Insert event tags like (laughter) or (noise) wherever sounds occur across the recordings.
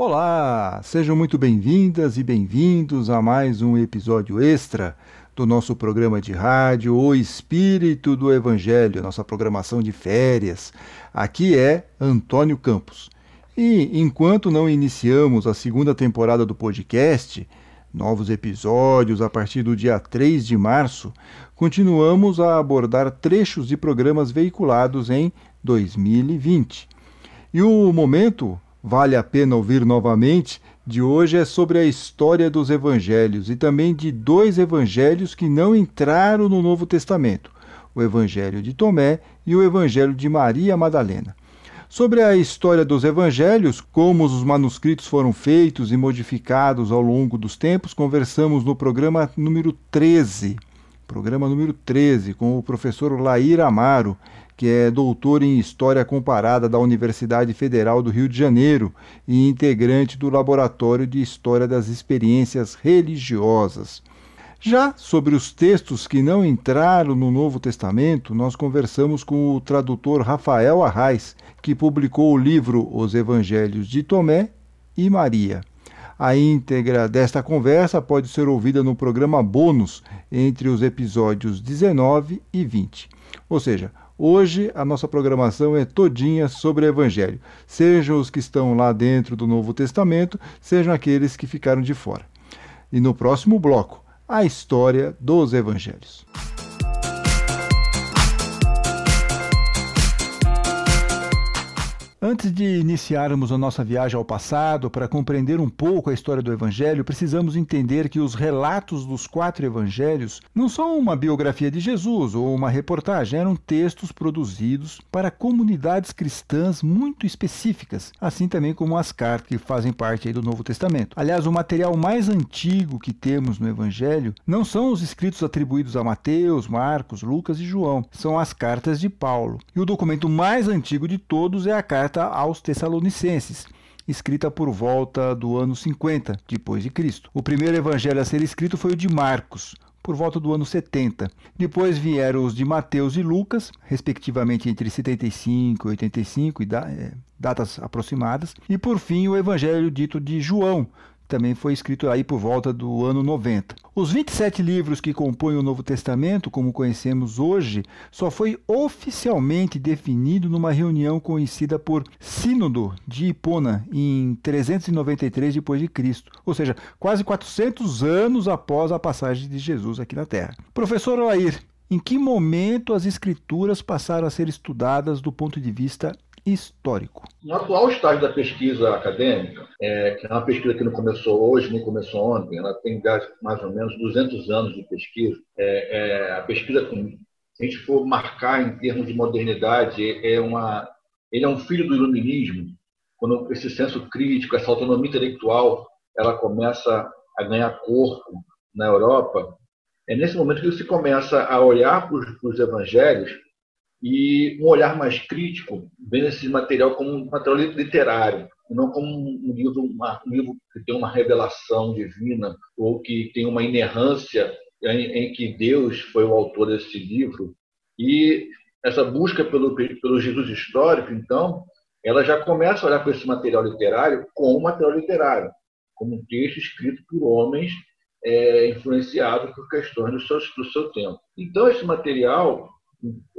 Olá, sejam muito bem-vindas e bem-vindos a mais um episódio extra do nosso programa de rádio O Espírito do Evangelho, nossa programação de férias. Aqui é Antônio Campos. E enquanto não iniciamos a segunda temporada do podcast, novos episódios a partir do dia 3 de março, continuamos a abordar trechos de programas veiculados em 2020. E o momento, vale a pena ouvir novamente, de hoje é sobre a história dos evangelhos e também de dois evangelhos que não entraram no Novo Testamento: o Evangelho de Tomé e o Evangelho de Maria Madalena. Sobre a história dos evangelhos, como os manuscritos foram feitos e modificados ao longo dos tempos, conversamos no programa número 13. Programa número 13, com o professor Lair Amaro, que é doutor em História Comparada da Universidade Federal do Rio de Janeiro e integrante do Laboratório de História das Experiências Religiosas. Já sobre os textos que não entraram no Novo Testamento, nós conversamos com o tradutor Rafael Arraes, que publicou o livro Os Evangelhos de Tomé e Maria. A íntegra desta conversa pode ser ouvida no programa bônus entre os episódios 19 e 20. Ou seja, hoje a nossa programação é todinha sobre o Evangelho, sejam os que estão lá dentro do Novo Testamento, sejam aqueles que ficaram de fora. E no próximo bloco, a história dos Evangelhos. Antes de iniciarmos a nossa viagem ao passado, para compreender um pouco a história do Evangelho, precisamos entender que os relatos dos quatro Evangelhos não são uma biografia de Jesus ou uma reportagem, eram textos produzidos para comunidades cristãs muito específicas, assim também como as cartas que fazem parte do Novo Testamento. Aliás, o material mais antigo que temos no Evangelho não são os escritos atribuídos a Mateus, Marcos, Lucas e João, são as cartas de Paulo. E o documento mais antigo de todos é a carta carta aos Tessalonicenses, escrita por volta do ano 50 depois de Cristo. O primeiro evangelho a ser escrito foi o de Marcos, por volta do ano 70. Depois vieram os de Mateus e Lucas, respectivamente entre 75 e 85, é, datas aproximadas. E por fim, o evangelho dito de João, também foi escrito aí por volta do ano 90. Os 27 livros que compõem o Novo Testamento, como conhecemos hoje, só foi oficialmente definido numa reunião conhecida por Sínodo de Hipona em 393 depois de Cristo, ou seja, quase 400 anos após a passagem de Jesus aqui na Terra. Professor Oair, em que momento as escrituras passaram a ser estudadas do ponto de vista histórico. No atual estágio da pesquisa acadêmica, é, que é uma pesquisa que não começou hoje, nem começou ontem, ela tem mais ou menos 200 anos de pesquisa. É, é, a pesquisa, se a gente for marcar em termos de modernidade, é uma, ele é um filho do iluminismo, quando esse senso crítico, essa autonomia intelectual, ela começa a ganhar corpo na Europa, é nesse momento que se começa a olhar para os evangelhos e um olhar mais crítico vendo esse material como um material literário, não como um livro, um livro que tem uma revelação divina ou que tem uma inerrância em, em, que Deus foi o autor desse livro. E essa busca pelo, pelo Jesus histórico, então, ela já começa a olhar para esse material literário como material literário, como um texto escrito por homens é, influenciados por questões do seu, do seu tempo. Então, esse material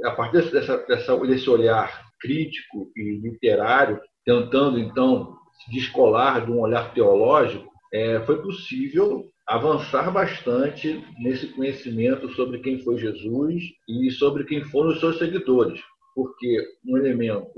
a partir dessa, dessa, desse olhar crítico e literário, tentando então se descolar de um olhar teológico, é, foi possível avançar bastante nesse conhecimento sobre quem foi Jesus e sobre quem foram os seus seguidores, porque um elemento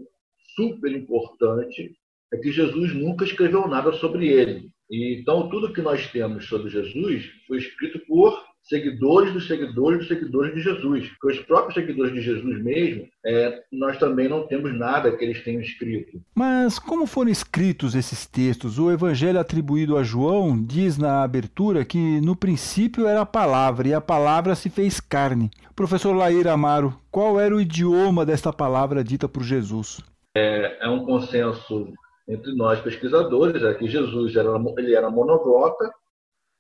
super importante é que Jesus nunca escreveu nada sobre ele. E, então, tudo que nós temos sobre Jesus foi escrito por seguidores dos seguidores dos seguidores de Jesus. Porque os próprios seguidores de Jesus mesmo, é, nós também não temos nada que eles tenham escrito. Mas como foram escritos esses textos? O evangelho atribuído a João diz na abertura que no princípio era a palavra e a palavra se fez carne. Professor Lair Amaro, qual era o idioma desta palavra dita por Jesus? É, é um consenso entre nós pesquisadores é que Jesus era, ele era monoglota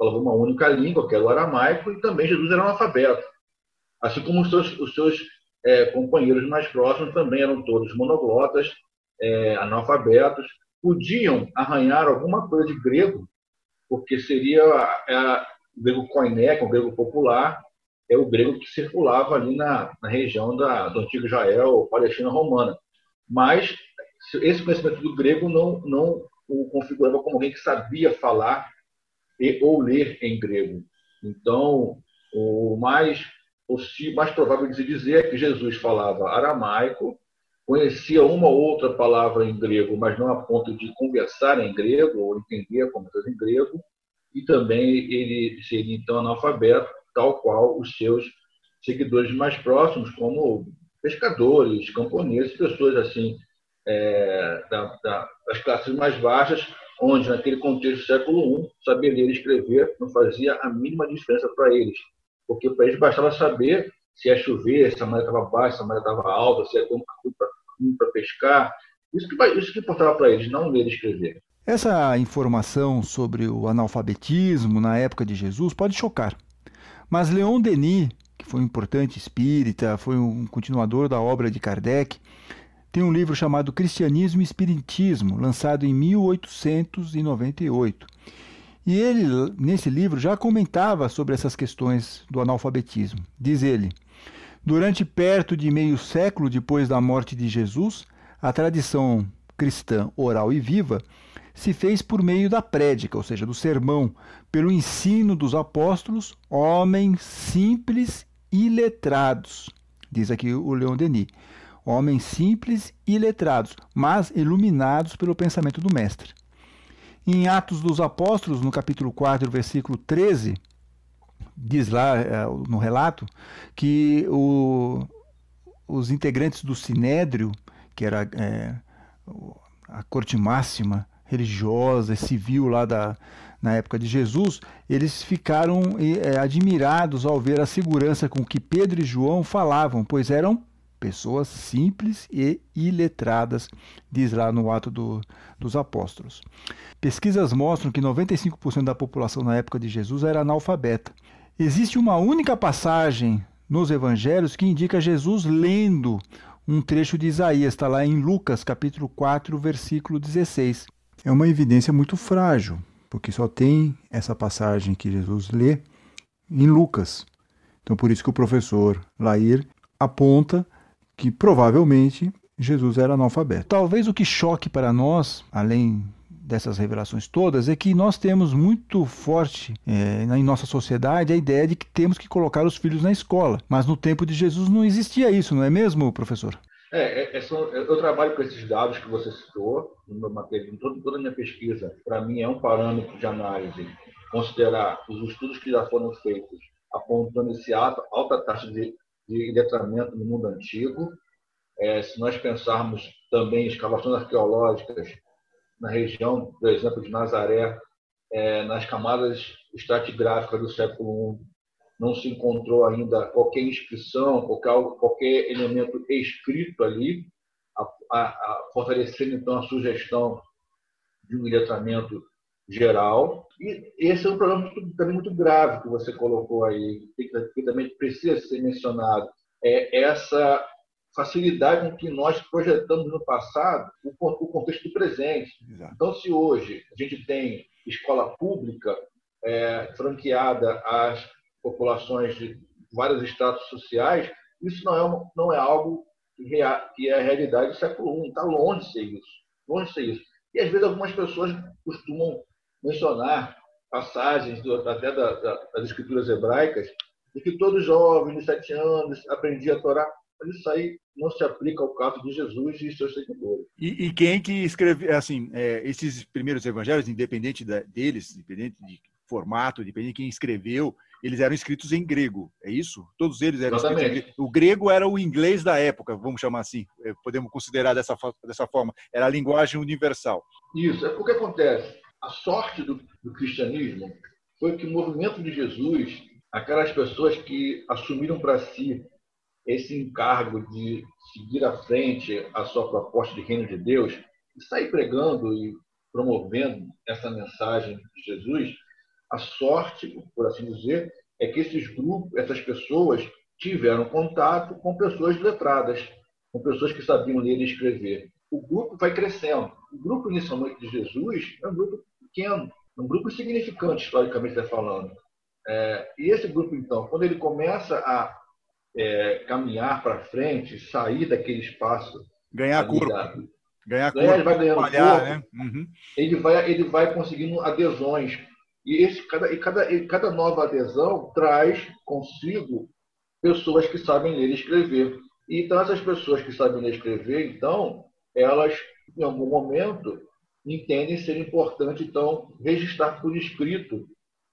falava uma única língua, que era o aramaico, e também Jesus era analfabeto. Assim como os seus, os seus é, companheiros mais próximos também eram todos monoglotas, é, analfabetos. podiam arranhar alguma coisa de grego, porque seria o grego koiné, que é o grego popular, é o grego que circulava ali na, na região da, do antigo Israel, Palestina romana. Mas esse conhecimento do grego não, não o configurava como alguém que sabia falar e, ou ler em grego. Então, o mais, o mais provável de se dizer é que Jesus falava aramaico, conhecia uma ou outra palavra em grego, mas não a ponto de conversar em grego ou entender como em grego, e também ele seria então analfabeto, tal qual os seus seguidores mais próximos, como pescadores, camponeses, pessoas assim é, da, da, das classes mais baixas, onde naquele contexto do século I saber ler e escrever não fazia a mínima diferença para eles, porque para eles bastava saber se ia chover, se a maré estava baixa, se a maré estava alta, se ia ter um para pescar. Isso que, isso que importava para eles, não ler e escrever. Essa informação sobre o analfabetismo na época de Jesus pode chocar. Mas Leon Denis, que foi um importante espírita, foi um continuador da obra de Kardec, tem um livro chamado Cristianismo e Espiritismo, lançado em 1898. E ele, nesse livro, já comentava sobre essas questões do analfabetismo. Diz ele: Durante perto de meio século depois da morte de Jesus, a tradição cristã oral e viva se fez por meio da prédica, ou seja, do sermão, pelo ensino dos apóstolos, homens simples e letrados. Diz aqui o Leon Denis homens simples e letrados, mas iluminados pelo pensamento do Mestre. Em Atos dos Apóstolos, no capítulo 4, versículo 13, diz lá é, no relato que o, os integrantes do Sinédrio, que era é, a corte máxima religiosa e civil lá da, na época de Jesus, eles ficaram é, admirados ao ver a segurança com que Pedro e João falavam, pois eram pessoas simples e iletradas, diz lá no Ato do, dos Apóstolos. Pesquisas mostram que 95% da população na época de Jesus era analfabeta. Existe uma única passagem nos evangelhos que indica Jesus lendo um trecho de Isaías, está lá em Lucas, capítulo 4, versículo 16. É uma evidência muito frágil, porque só tem essa passagem que Jesus lê em Lucas. Então, por isso que o professor Lair aponta que provavelmente Jesus era analfabeto. Talvez o que choque para nós, além dessas revelações todas, é que nós temos muito forte é, em nossa sociedade a ideia de que temos que colocar os filhos na escola. Mas no tempo de Jesus não existia isso, não é mesmo, professor? É, é, é eu trabalho com esses dados que você citou no meu material, em toda, toda a minha pesquisa. Para mim é um parâmetro de análise considerar os estudos que já foram feitos apontando esse alta, alta taxa de de letramento no mundo antigo. É, se nós pensarmos também em escavações arqueológicas na região, por exemplo, de Nazaré, é, nas camadas estratigráficas do século I, não se encontrou ainda qualquer inscrição, qualquer, qualquer elemento escrito ali, a, a, a fortalecendo então a sugestão de um letramento geral. E esse é um problema também muito grave que você colocou aí, que, que também precisa ser mencionado. É essa facilidade com que nós projetamos no passado o, o contexto do presente. Exato. Então, se hoje a gente tem escola pública é, franqueada às populações de vários estados sociais, isso não é, uma, não é algo que é a realidade do século I. Está longe de ser isso. Longe de ser isso. E às vezes algumas pessoas costumam mencionar passagens do, até da, da, das escrituras hebraicas de que todo jovem de sete anos aprendia a Torá. Mas isso aí não se aplica ao caso de Jesus e seus seguidores. E, e quem que escreveu, assim, é, esses primeiros evangelhos, independente da, deles, independente de formato, independente de quem escreveu, eles eram escritos em grego, é isso? Todos eles eram Exatamente. escritos em grego. O grego era o inglês da época, vamos chamar assim, é, podemos considerar dessa, dessa forma. Era a linguagem universal. Isso, é o que acontece a sorte do, do cristianismo foi que o movimento de Jesus, aquelas pessoas que assumiram para si esse encargo de seguir à frente a sua proposta de reino de Deus, e sair pregando e promovendo essa mensagem de Jesus, a sorte, por assim dizer, é que esses grupos, essas pessoas tiveram contato com pessoas letradas, com pessoas que sabiam ler e escrever. o grupo vai crescendo. O grupo inicialmente de Jesus é um grupo pequeno, um grupo significante, historicamente falando. É, e esse grupo, então, quando ele começa a é, caminhar para frente, sair daquele espaço. Ganhar corpo. Da, ganhar corpo. Ele vai ganhando corpo, né? uhum. ele, vai, ele vai conseguindo adesões. E, esse, cada, e, cada, e cada nova adesão traz consigo pessoas que sabem ler e escrever. Então, essas pessoas que sabem ler e escrever, então, elas, em algum momento, entendem ser importante, então, registrar por escrito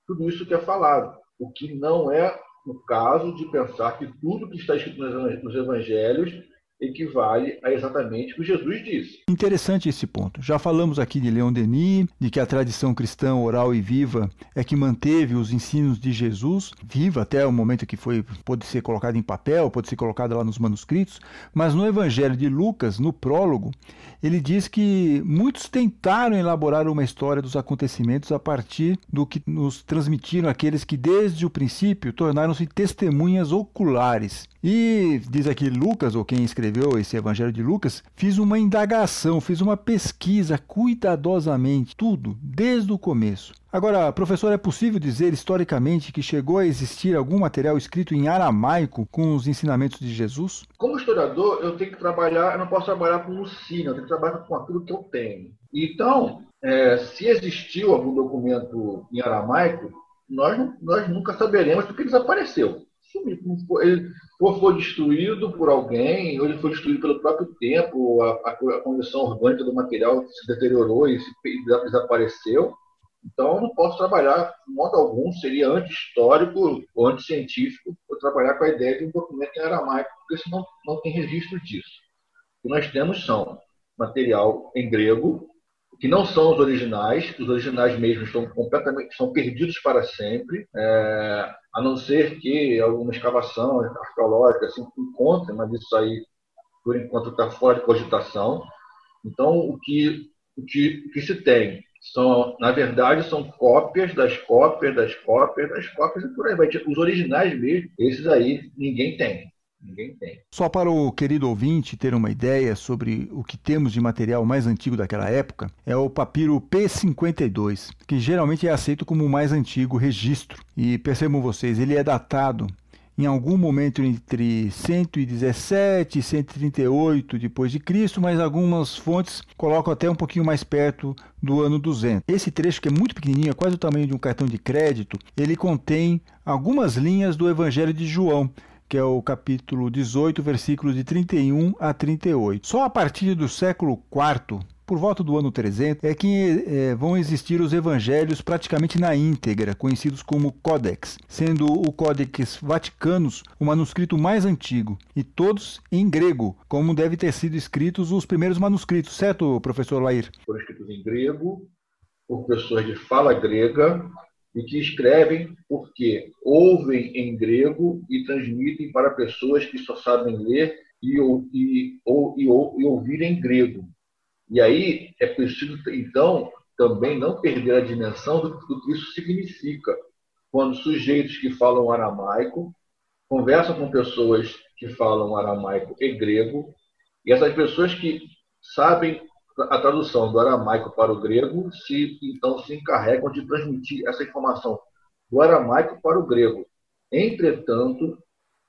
tudo isso que é falado. O que não é o caso de pensar que tudo que está escrito nos evangelhos equivale a exatamente o que Jesus disse. Interessante esse ponto. Já falamos aqui de Leon Denis, de que a tradição cristã oral e viva é que manteve os ensinos de Jesus viva até o momento que foi pode ser colocado em papel, pode ser colocado lá nos manuscritos, mas no Evangelho de Lucas, no prólogo, ele diz que muitos tentaram elaborar uma história dos acontecimentos a partir do que nos transmitiram aqueles que desde o princípio tornaram-se testemunhas oculares. E diz aqui Lucas, ou quem escreveu escreveu esse Evangelho de Lucas, fiz uma indagação, fiz uma pesquisa cuidadosamente, tudo, desde o começo. Agora, professor, é possível dizer historicamente que chegou a existir algum material escrito em aramaico com os ensinamentos de Jesus? Como historiador, eu tenho que trabalhar, eu não posso trabalhar com sino, eu tenho que trabalhar com aquilo que eu tenho. Então, é, se existiu algum documento em aramaico, nós, nós nunca saberemos porque desapareceu. Ele ou foi destruído por alguém, ou ele foi destruído pelo próprio tempo, a, a, a condição orgânica do material se deteriorou e, se, e desapareceu. Então, eu não posso trabalhar, de modo algum, seria anti-histórico ou anti-científico eu trabalhar com a ideia de um documento em aramaico, porque senão não tem registro disso. O que nós temos são material em grego, que não são os originais, os originais mesmo estão completamente estão perdidos para sempre, é, a não ser que alguma escavação arqueológica assim, encontre, mas isso aí, por enquanto, está fora de cogitação. Então, o que, o que, o que se tem são, na verdade, são cópias das cópias das cópias das cópias e por aí vai. Os originais mesmo, esses aí ninguém tem. Ninguém tem. Só para o querido ouvinte ter uma ideia sobre o que temos de material mais antigo daquela época, é o papiro P52, que geralmente é aceito como o mais antigo registro. E percebam vocês, ele é datado em algum momento entre 117 e 138 depois de Cristo, mas algumas fontes colocam até um pouquinho mais perto do ano 200. Esse trecho que é muito pequenininho, é quase o tamanho de um cartão de crédito, ele contém algumas linhas do Evangelho de João, que é o capítulo 18, versículos de 31 a 38. Só a partir do século IV, por volta do ano 300, é que é, vão existir os evangelhos praticamente na íntegra, conhecidos como Codex, sendo o Codex Vaticanus o manuscrito mais antigo, e todos em grego, como deve ter sido escritos os primeiros manuscritos, certo, professor Lair? Foram escritos em grego, por pessoas de fala grega, e que escrevem porque ouvem em grego e transmitem para pessoas que só sabem ler e, e, ou, e, ou, e ouvir em grego. E aí é preciso, então, também não perder a dimensão do, do que isso significa. Quando sujeitos que falam aramaico conversam com pessoas que falam aramaico e grego, e essas pessoas que sabem a tradução do aramaico para o grego se então se encarregam de transmitir essa informação do aramaico para o grego. Entretanto,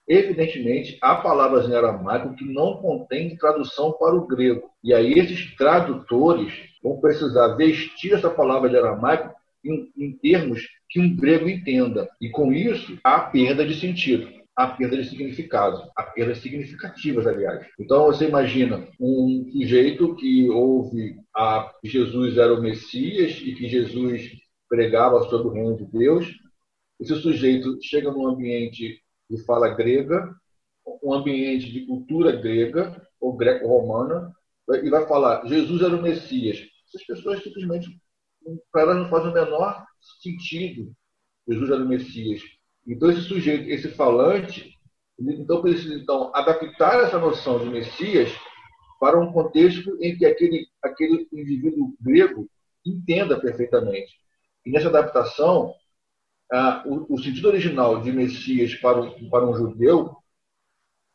evidentemente, há palavras em aramaico que não contêm tradução para o grego. E aí esses tradutores vão precisar vestir essa palavra de aramaico em, em termos que um grego entenda. E com isso, há perda de sentido a perda de significado, a perdas significativas, aliás. Então, você imagina um sujeito que ouve a Jesus era o Messias e que Jesus pregava sobre o reino de Deus. Esse sujeito chega num ambiente de fala grega, um ambiente de cultura grega ou greco-romana, e vai falar: Jesus era o Messias. Essas pessoas simplesmente, para elas não faz o menor sentido Jesus era o Messias. Então, esse sujeito, esse falante, então precisa então, adaptar essa noção de Messias para um contexto em que aquele, aquele indivíduo grego entenda perfeitamente. E nessa adaptação, ah, o, o, sentido original de Messias para, um, para um judeu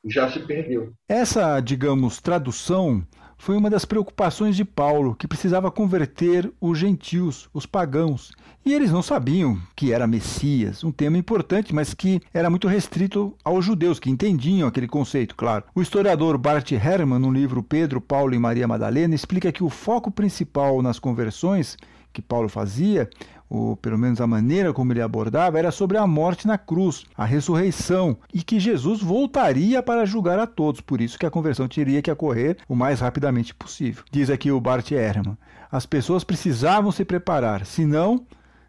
já se perdeu. Essa, digamos, tradução foi uma das preocupações de Paulo, que precisava converter os gentios, os pagãos. E eles não sabiam que era Messias, um tema importante, mas que era muito restrito aos judeus, que entendiam aquele conceito, claro. O historiador Bart Herrmann, no livro Pedro, Paulo e Maria Madalena, explica que o foco principal nas conversões que Paulo fazia ou pelo menos a maneira como ele abordava, era sobre a morte na cruz, a ressurreição, e que Jesus voltaria para julgar a todos, por isso que a conversão teria que ocorrer o mais rapidamente possível. Diz aqui o Bart Ehrman. As pessoas precisavam se preparar, senão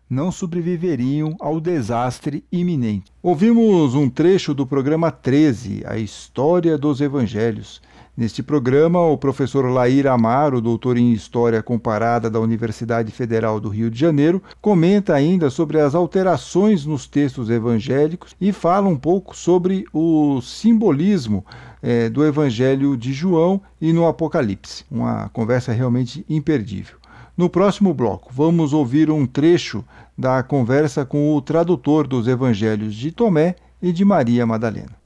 não sobreviveriam ao desastre iminente. Ouvimos um trecho do programa 13, A História dos Evangelhos. Neste programa, o professor Lair Amaro, doutor em História Comparada da Universidade Federal do Rio de Janeiro, comenta ainda sobre as alterações nos textos evangélicos e fala um pouco sobre o simbolismo é, do Evangelho de João e no Apocalipse. Uma conversa realmente imperdível. No próximo bloco, vamos ouvir um trecho da conversa com o tradutor dos Evangelhos de Tomé e de Maria Madalena.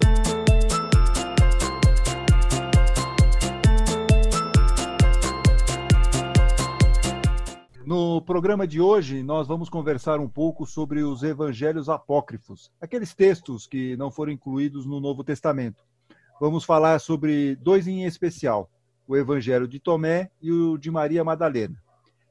No programa de hoje, nós vamos conversar um pouco sobre os evangelhos apócrifos, aqueles textos que não foram incluídos no Novo Testamento. Vamos falar sobre dois em especial, o Evangelho de Tomé e o de Maria Madalena.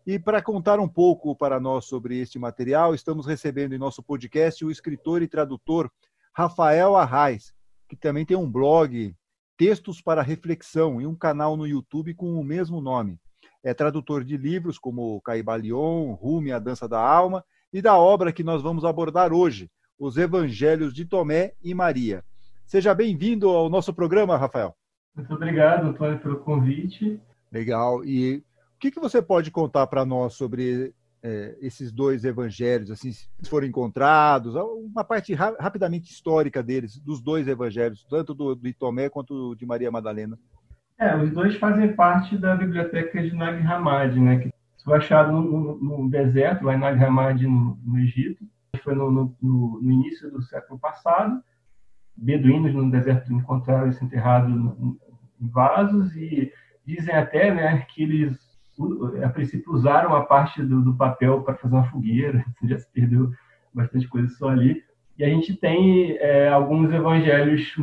E para contar um pouco para nós sobre este material, estamos recebendo em nosso podcast o escritor e tradutor Rafael Arraes, que também tem um blog, Textos para Reflexão, e um canal no YouTube com o mesmo nome é tradutor de livros como Caibalion, Rume, A Dança da Alma, e da obra que nós vamos abordar hoje, Os Evangelhos de Tomé e Maria. Seja bem-vindo ao nosso programa, Rafael. Muito obrigado, Antônio, pelo convite. Legal. E o que, que você pode contar para nós sobre é, esses dois evangelhos, assim, se foram encontrados, uma parte ra rapidamente histórica deles, dos dois evangelhos, tanto do, de Tomé quanto do de Maria Madalena? É, os dois fazem parte da biblioteca de Nag Hammadi, né? Que foi achado no, no, no, deserto, lá em Nag Hammadi, no, no Egito. Foi no, início do século passado. Beduínos no deserto encontraram esse enterrado em vasos e dizem até né, que eles, a princípio, usaram a parte do, do papel para fazer uma fogueira. (laughs) Já se perdeu bastante coisa só ali. E a gente tem é, alguns evangelhos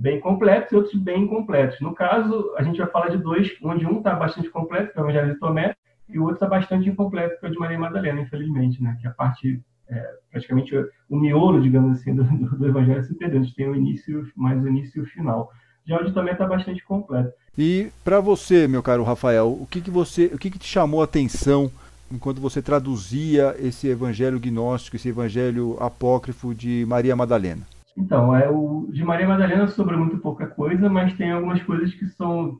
bem completos e outros bem incompletos. No caso, a gente vai falar de dois, onde um está bastante completo, que é o Evangelho de Tomé, e o outro está bastante incompleto, que é o de Maria Madalena, infelizmente, né? que é a parte, é, praticamente, o miolo, digamos assim, do, do, Evangelho se perdeu. A gente tem o início, mais o início e o final. Já o de Tomé está bastante completo. E para você, meu caro Rafael, o que, que você, o que, que te chamou a atenção enquanto você traduzia esse evangelho gnóstico, esse evangelho apócrifo de Maria Madalena? Então, é, o de Maria Madalena sobra muito pouca coisa, mas tem algumas coisas que são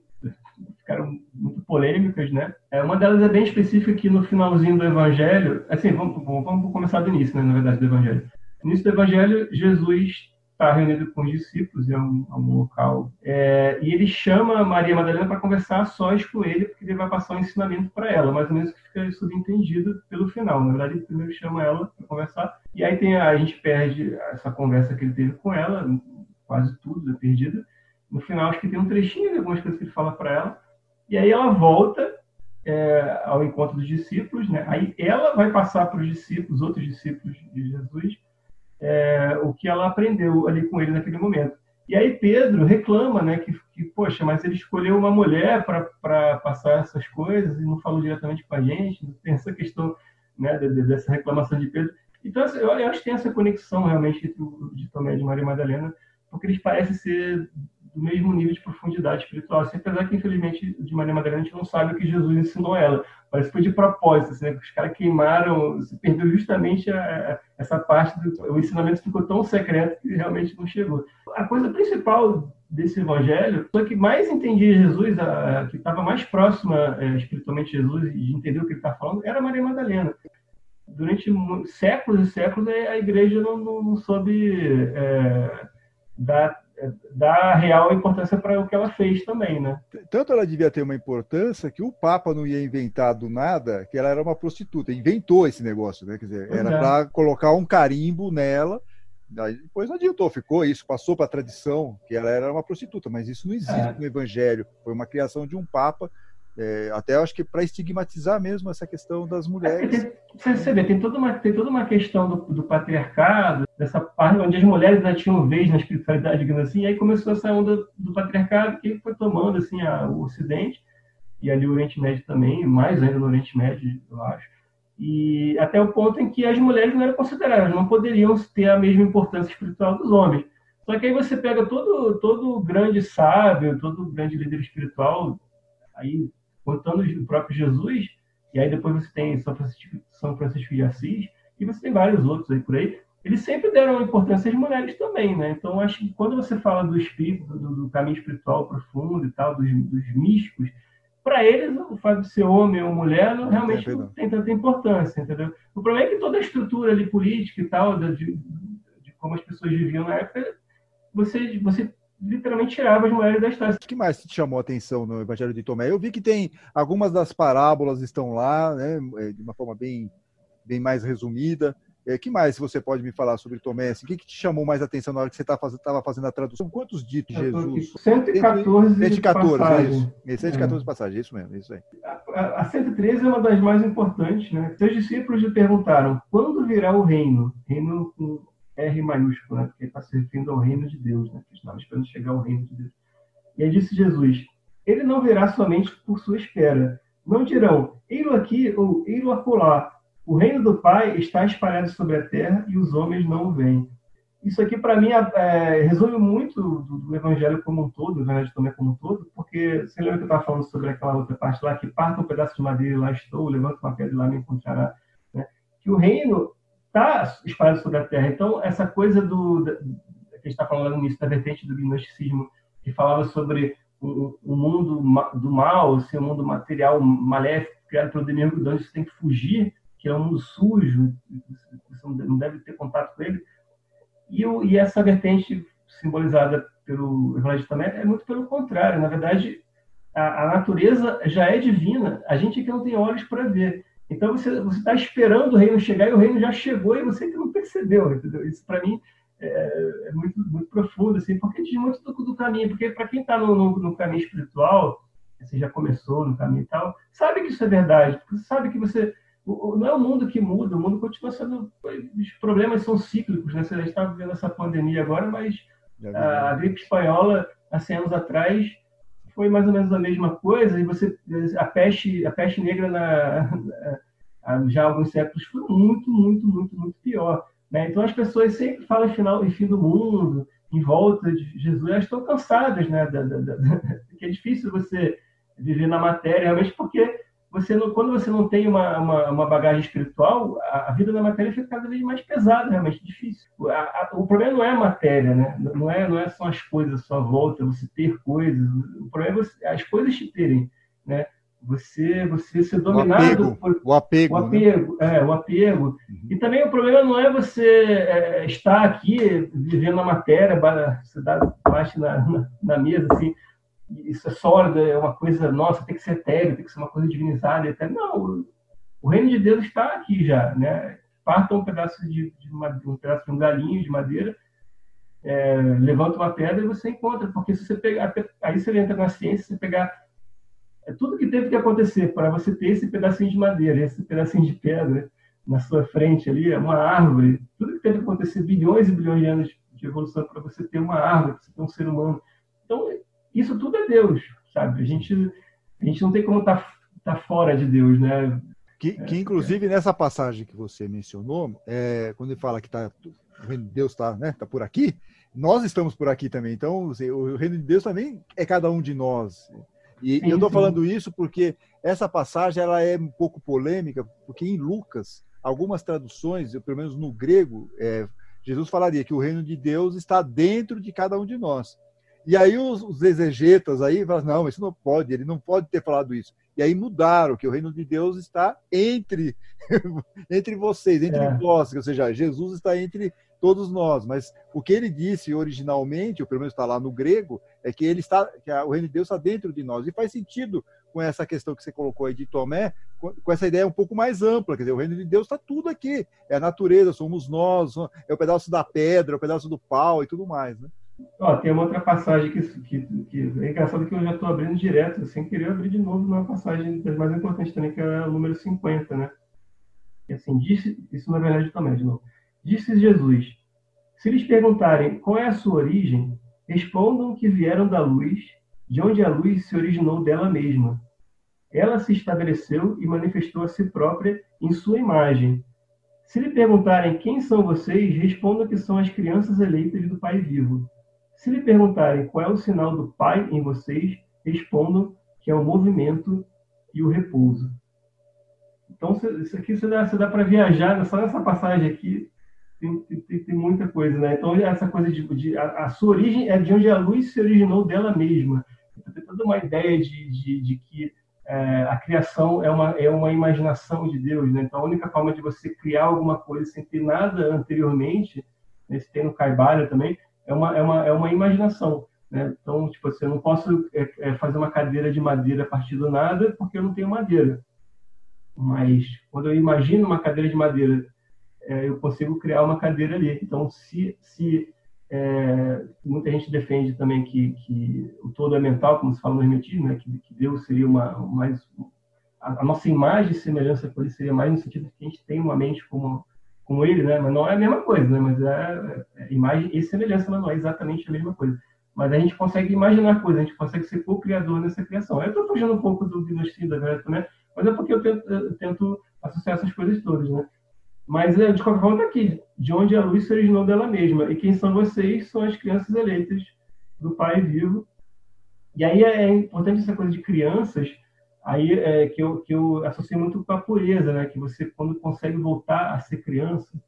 ficaram muito polêmicas, né? É, uma delas é bem específica que no finalzinho do Evangelho, assim, vamos, vamos começar do início, né, na verdade, do Evangelho. No início do Evangelho, Jesus está reunido com os discípulos em um, um local. É, e ele chama Maria Madalena para conversar sós com ele, porque ele vai passar um ensinamento para ela, mais ou menos que fica subentendido pelo final. Na verdade, ele primeiro chama ela para conversar, e aí tem a, a gente perde essa conversa que ele teve com ela, quase tudo é perdido. No final, acho que tem um trechinho de algumas coisas que ele fala para ela, e aí ela volta é, ao encontro dos discípulos, né? Aí ela vai passar para os discípulos, outros discípulos de Jesus, é, o que ela aprendeu ali com ele naquele momento. E aí Pedro reclama, né, que, que poxa, mas ele escolheu uma mulher para passar essas coisas e não falou diretamente com a gente. Tem essa questão, né, dessa reclamação de Pedro. Então assim, eu acho que tem essa conexão realmente entre o de Tomé e de Maria Madalena, porque eles parecem ser do mesmo nível de profundidade espiritual, assim, apesar que, infelizmente, de Maria Madalena, a gente não sabe o que Jesus ensinou a ela. Que foi de propósito, assim, né? os caras queimaram, se perdeu justamente a, a, essa parte, do, o ensinamento ficou tão secreto que realmente não chegou. A coisa principal desse evangelho, a que mais entendia Jesus, a, que estava mais próxima é, espiritualmente de Jesus e de entender o que ele está falando, era Maria Madalena. Durante séculos e séculos, a igreja não, não, não soube é, dar dá real importância para o que ela fez também, né? Tanto ela devia ter uma importância que o Papa não ia inventar do nada que ela era uma prostituta, inventou esse negócio, né? Quer dizer, era é. para colocar um carimbo nela Aí depois não adiantou, ficou isso, passou para a tradição, que ela era uma prostituta, mas isso não existe é. no Evangelho. Foi uma criação de um Papa, é, até acho que para estigmatizar mesmo essa questão das mulheres. É, tem, você vê, tem toda uma, tem toda uma questão do, do, patriarcado, dessa parte onde as mulheres ainda tinham vez na espiritualidade, digamos assim, e aí começou essa onda do patriarcado que foi tomando assim, a, o Ocidente, e ali o Oriente Médio também, mais ainda no Oriente Médio, eu acho e até o ponto em que as mulheres não eram consideradas, não poderiam ter a mesma importância espiritual dos homens. Só que aí você pega todo todo grande sábio, todo grande líder espiritual, aí contando o próprio Jesus, e aí depois você tem São Francisco, São Francisco de Assis, e você tem vários outros aí por aí, eles sempre deram importância às mulheres também, né? Então, acho que quando você fala do espírito, do, do caminho espiritual profundo e tal, dos, dos místicos, para eles, o fato de ser homem ou mulher não, realmente não tem tanta importância, entendeu? O problema é que toda a estrutura ali política e tal, de, de, de como as pessoas viviam na época, você, você literalmente tirava as mulheres da história. O que mais te chamou a atenção no Evangelho de Tomé? Eu vi que tem algumas das parábolas estão lá, né, é, de uma forma bem, bem mais resumida. O é, que mais você pode me falar sobre Tomé? Assim, o que, que te chamou mais atenção na hora que você estava fazendo, fazendo a tradução? Quantos ditos de Jesus? 114, 114 passagens. É isso. 114 é. passagens, isso mesmo, isso aí. A, a 113 é uma das mais importantes. Né? Seus discípulos lhe perguntaram, quando virá o reino? Reino com R maiúsculo, né? porque está se referindo ao reino de Deus, né? que estava esperando chegar ao reino de Deus. E aí disse Jesus, ele não virá somente por sua espera. Não dirão, ei-lo aqui ou ei-lo acolá, o reino do Pai está espalhado sobre a terra e os homens não o veem. Isso aqui, para mim, é, é, resume muito do, do, Evangelho como um todo, do Evangelho também como um todo, porque você lembra que eu estava falando sobre aquela outra parte lá, que parta um pedaço de madeira e lá estou, levanta uma pedra e lá me encontrará. Né? Que o reino está espalhado sobre a terra. Então, essa coisa do, da, que a gente está falando início da vertente do gnosticismo, que falava sobre o, o mundo do mal, assim, o mundo material maléfico criado pelo demiurgo, de onde você tem que fugir, que é um mundo sujo, você não deve ter contato com ele. E, o, e essa vertente simbolizada pelo Evangelho também é muito pelo contrário. Na verdade, a, a, natureza já é divina, a gente que não tem olhos para ver. Então você está esperando o reino chegar e o reino já chegou e você que não percebeu, entendeu? Isso para mim é, é, muito, muito profundo, assim, porque diz muito do, do caminho. Porque para quem está no, no, no, caminho espiritual, você já começou no caminho e tal, sabe que isso é verdade, você sabe que você não é o mundo que muda, o mundo continua sendo. Os problemas são cíclicos, né? A gente está vivendo essa pandemia agora, mas a, a gripe espanhola, há 100 anos atrás, foi mais ou menos a mesma coisa, e você a peste, a peste negra na, já há alguns séculos foi muito, muito, muito, muito pior. Né? Então as pessoas sempre falam final e fim do mundo, em volta de Jesus, elas estão cansadas, né? Da, da, da, (laughs) que é difícil você viver na matéria, realmente porque você não, quando você não tem uma, uma, uma bagagem espiritual, a, a, vida da matéria fica cada vez mais pesada, realmente difícil. A, a, o problema não é a matéria, né? Não é, não é só as coisas à sua volta, você ter coisas. O problema é você, as coisas te terem, né? Você, você ser dominado o apego, por o apego, o apego, né? é, o apego. Uhum. E também o problema não é você é, estar aqui vivendo a matéria, você dá baixo na, na, na mesa assim isso é sólido, é uma coisa, nossa, tem que ser etéreo, tem que ser uma coisa divinizada. Até. Não, o reino de Deus está aqui já, né? Parta um pedaço de, de uma, um pedaço de um galinho de madeira, é, levanta uma pedra e você encontra, porque se você pegar, aí você entra na ciência, você pegar é tudo que teve que acontecer para você ter esse pedacinho de madeira, esse pedacinho de pedra na sua frente ali, uma árvore, tudo que teve que acontecer bilhões e bilhões de anos de evolução para você ter uma árvore, para você ter um ser humano. Então, isso tudo é Deus, sabe? A gente, a gente não tem como estar tá, tá fora de Deus, né? Que, que inclusive nessa passagem que você mencionou, é, quando ele fala que tá, o reino de Deus está né, tá por aqui, nós estamos por aqui também. Então, o reino de Deus também é cada um de nós. E sim, eu estou falando isso porque essa passagem ela é um pouco polêmica, porque em Lucas, algumas traduções, pelo menos no grego, é, Jesus falaria que o reino de Deus está dentro de cada um de nós. E aí os, os exegetas aí falam, não, isso não pode, ele não pode ter falado isso. E aí mudaram, que o reino de Deus está entre (laughs) entre vocês, entre é. vós, ou seja, Jesus está entre todos nós. Mas o que ele disse originalmente, ou pelo menos está lá no grego, é que ele está, que o reino de Deus está dentro de nós. E faz sentido com essa questão que você colocou aí de Tomé, com essa ideia um pouco mais ampla, quer dizer, o reino de Deus está tudo aqui, é a natureza, somos nós, é o pedaço da pedra, é o pedaço do pau e tudo mais, né? Ó, tem uma outra passagem que, que, que é engraçado que eu já estou abrindo direto, sem querer abrir de novo numa passagem das mais importantes também, que é o número 50, né? E assim, disse, isso na verdade também, de novo. Disse Jesus: Se lhes perguntarem qual é a sua origem, respondam que vieram da luz, de onde a luz se originou dela mesma. Ela se estabeleceu e manifestou a si própria em sua imagem. Se lhe perguntarem quem são vocês, respondam que são as crianças eleitas do Pai vivo. Se lhe perguntarem qual é o sinal do Pai em vocês, respondam que é o movimento e o repouso. Então, isso aqui você dá, dá para viajar, só nessa passagem aqui tem, tem, tem, muita coisa, né? Então, essa coisa de, de a, a, sua origem é de onde a luz se originou dela mesma. Tem toda uma ideia de, de, de que é, a criação é uma, é uma imaginação de Deus, né? Então, a única forma de você criar alguma coisa sem ter nada anteriormente, né? tem no também, é uma, é uma, é uma imaginação. Né? Então, tipo assim, eu não posso é, é, fazer uma cadeira de madeira a partir do nada porque eu não tenho madeira. Mas quando eu imagino uma cadeira de madeira, é, eu consigo criar uma cadeira ali. Então, se, se é, muita gente defende também que, que o todo é mental, como se fala no Hermetismo, né? que, que Deus seria uma mais a, a nossa imagem e semelhança com ele seria mais no sentido de que a gente tem uma mente como como ele, né? Mas não é a mesma coisa, né? Mas é, é imagem e semelhança, mas não é exatamente a mesma coisa. Mas a gente consegue imaginar coisas, a gente consegue ser co-criador nessa criação. Eu estou fugindo um pouco do gnostino da verdade também, mas é porque eu tento, eu tento, associar essas coisas todas, né? Mas, é, de qualquer forma, está aqui. De onde a luz se originou dela mesma. E quem são vocês? São as crianças eleitas do Pai vivo. E aí é importante essa coisa de crianças, aí é, que, eu, que eu associo muito com a pureza, né? Que você, quando consegue voltar a ser criança,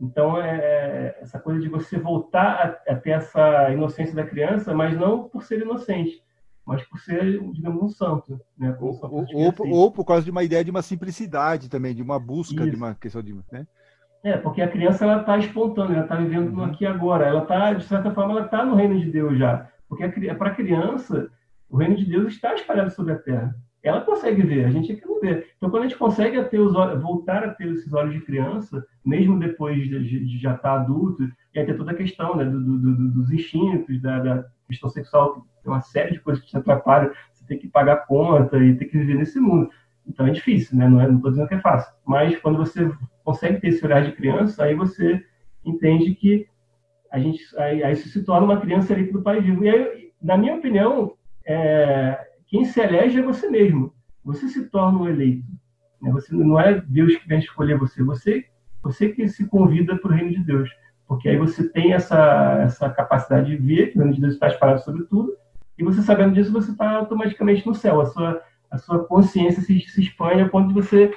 então é, é essa coisa de você voltar a, a, ter essa inocência da criança, mas não por ser inocente, mas por ser, digamos, um santo, né? Ou, ou, ou, ou, por causa de uma ideia de uma simplicidade também, de uma busca, Isso. de uma questão de, né? É, porque a criança ela está espontânea, ela está vivendo uhum. no aqui e agora, ela está de certa forma ela está no reino de Deus já, porque para a criança o reino de Deus está espalhado sobre a terra ela consegue ver, a gente é que não vê. Então, quando a gente consegue ter os voltar a ter esses olhos de criança, mesmo depois de, de já estar adulto, e aí tem toda a questão né, do, do, do, dos instintos, da, da, questão sexual, tem uma série de coisas que te atrapalham, você tem que pagar conta e tem que viver nesse mundo. Então é difícil, né? não estou é, não dizendo que é fácil. Mas quando você consegue ter esse olhar de criança, aí você entende que a gente aí, aí se torna uma criança ali do pai vivo. E aí, na minha opinião, é, quem se elege é você mesmo. Você se torna um eleito. Né? Você não é Deus que vem escolher você, você, você que se convida para o reino de Deus, porque aí você tem essa essa capacidade de ver que o reino de Deus está espalhado sobre tudo, e você sabendo disso você está automaticamente no céu. A sua a sua consciência se, se expande a ponto de você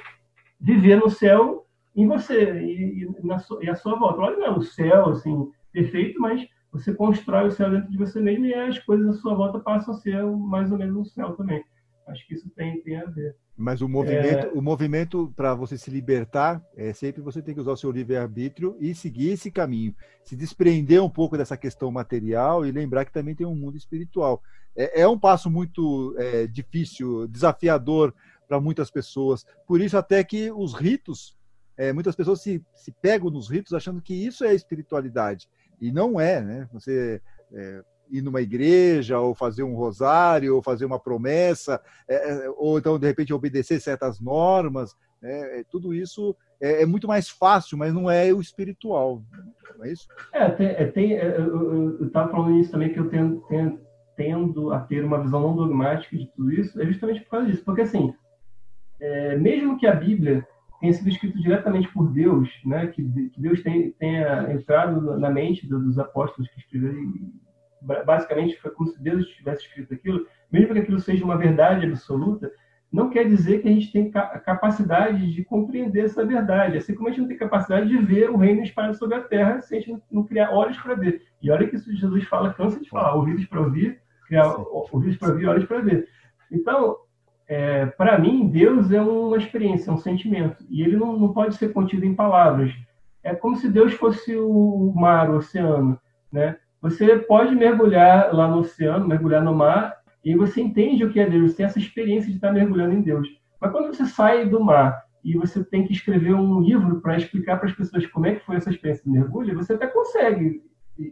viver no céu em você e, e, na e a sua volta. Olha, não é o céu assim perfeito, mas você constrói o céu dentro de você mesmo e as coisas à sua volta passam a ser mais ou menos o céu também. Acho que isso tem, tem a ver. Mas o movimento, é... o movimento para você se libertar é sempre você tem que usar o seu livre-arbítrio e seguir esse caminho, se desprender um pouco dessa questão material e lembrar que também tem um mundo espiritual. É, é um passo muito é, difícil, desafiador para muitas pessoas. Por isso até que os ritos, é, muitas pessoas se, se pegam nos ritos achando que isso é espiritualidade. E não é, né? Você é, ir numa igreja, ou fazer um rosário, ou fazer uma promessa, é, é ou então, de repente, obedecer certas normas. Né? É, tudo isso é, é, muito mais fácil, mas não é o espiritual. Não é isso? É, tem, é, tem eu estava falando isso também, que eu tendo, tendo, tendo, a ter uma visão não dogmática de tudo isso, é justamente por causa disso. Porque, assim, mesmo que a Bíblia tenha sido escrito diretamente por Deus, né? que, Deus tenha, entrado na mente dos apóstolos que escreveram. Basicamente, foi como se Deus tivesse escrito aquilo, mesmo que aquilo seja uma verdade absoluta, não quer dizer que a gente tem capacidade de compreender essa verdade, assim como a gente não tem capacidade de ver o reino espalhado sobre a terra se a gente não criar olhos para ver. E olha que isso Jesus fala, cansa de falar, ouvidos para ouvir, criar ouvidos para ouvir, olhos para ver. Então, é, para mim, Deus é uma experiência, é um sentimento. E ele não, não pode ser contido em palavras. É, como se Deus fosse o mar, o oceano, né? Você pode mergulhar lá no oceano, mergulhar no mar, e você entende o que é Deus, você tem essa experiência de estar mergulhando em Deus. Mas quando você sai do mar e você tem que escrever um livro para explicar para as pessoas como é que foi essa experiência de mergulho, você até consegue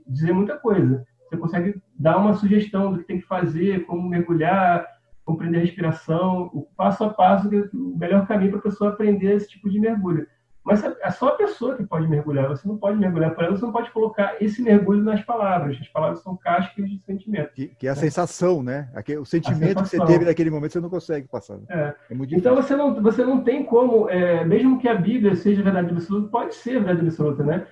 dizer muita coisa. Você consegue dar uma sugestão do que tem que fazer, como mergulhar, compreender a respiração, o passo a passo, o melhor caminho para a pessoa aprender esse tipo de mergulho. Mas é só a pessoa que pode mergulhar. Você não pode mergulhar para ela, você não pode colocar esse mergulho nas palavras. As palavras são cascas de sentimento. Que, que é a né? sensação, né? O sentimento que você teve naquele momento você não consegue passar. Né? É. É então você não, você não tem como, é, mesmo que a Bíblia seja verdade absoluta, pode ser verdade absoluta, né?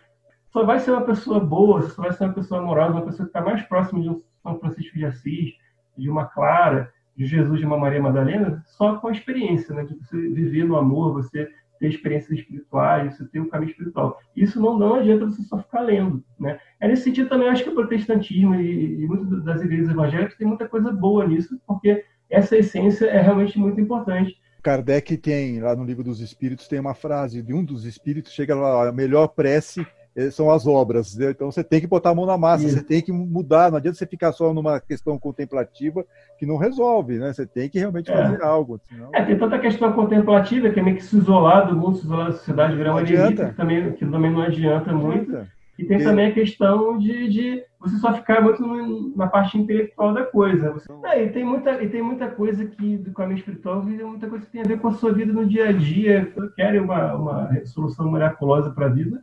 Só vai ser uma pessoa boa, só vai ser uma pessoa amorosa, uma pessoa que está mais próxima de um São Francisco de Assis, de uma Clara, de Jesus, de uma Maria Madalena, só com a experiência, né? De você viver no amor, você ter experiências espirituais, você ter um caminho espiritual. Isso não, não adianta você só ficar lendo, né? É nesse sentido também, acho que o protestantismo e, e muitas das igrejas evangélicas tem muita coisa boa nisso, porque essa essência é realmente muito importante. Kardec tem, lá no Livro dos Espíritos, tem uma frase de um dos espíritos, chega lá, a melhor prece são as obras. Então você tem que botar a mão na massa, Isso. você tem que mudar. Não adianta você ficar só numa questão contemplativa que não resolve, né? Você tem que realmente é. fazer algo. Senão... É, tem tanta questão contemplativa que é meio que se isolar do mundo, se isolar da sociedade, virar uma elite, que também, que também não adianta muito. E tem também a questão de, de você só ficar muito na parte intelectual da coisa. Você... É, e, tem muita, e tem muita coisa que, do caminho espiritual, muita coisa que tem a ver com a sua vida no dia a dia. Querem uma, uma solução miraculosa para a vida,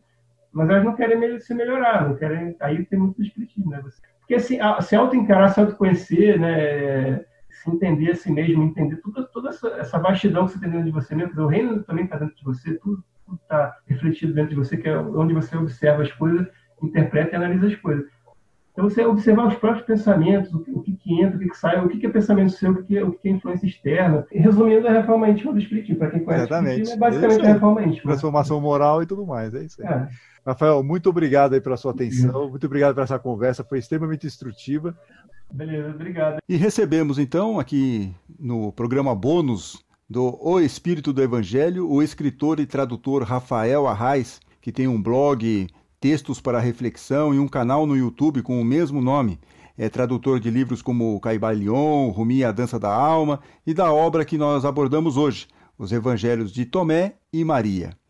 mas elas não querem se melhorar, não querem. Aí tem muito espiritismo, né? Porque assim, se auto-encarar, se auto-conhecer, né? Se entender a si mesmo, entender toda, toda essa, essa vastidão que você tem dentro de você mesmo, o reino também está dentro de você, tudo está refletido dentro de você, que é onde você observa as coisas, interpreta e analisa as coisas. Então, você observar os próprios pensamentos, o que, que, entra, o que, que sai, o que, que é pensamento seu, o que, é, o que é influência externa. Resumindo, é a reforma íntima do Espiritismo. Para quem conhece Exatamente. é basicamente a reforma íntima. Transformação moral e tudo mais, é isso aí. É. Rafael, muito obrigado aí pela sua atenção, muito obrigado por essa conversa, foi extremamente instrutiva. Beleza, obrigado. E recebemos então aqui no programa bônus do O Espírito do Evangelho o escritor e tradutor Rafael Arraes, que tem um blog, textos para reflexão e um canal no YouTube com o mesmo nome. É tradutor de livros como Caibalion, Rumi e a Dança da Alma e da obra que nós abordamos hoje, os Evangelhos de Tomé e Maria.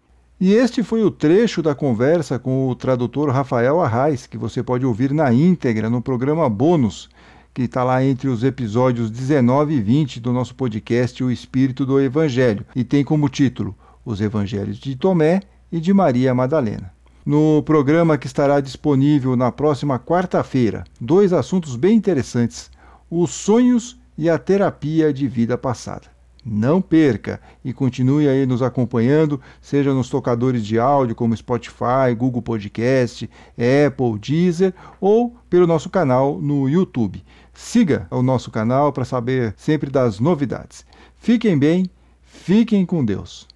E este foi o trecho da conversa com o tradutor Rafael Arraes, que você pode ouvir na íntegra no programa Bônus, que está lá entre os episódios 19 e 20 do nosso podcast O Espírito do Evangelho, e tem como título Os Evangelhos de Tomé e de Maria Madalena. No programa que estará disponível na próxima quarta-feira, dois assuntos bem interessantes: os sonhos e a terapia de vida passada. Não perca e continue aí nos acompanhando, seja nos tocadores de áudio como Spotify, Google Podcast, Apple, Deezer ou pelo nosso canal no YouTube. Siga o nosso canal para saber sempre das novidades. Fiquem bem, fiquem com Deus.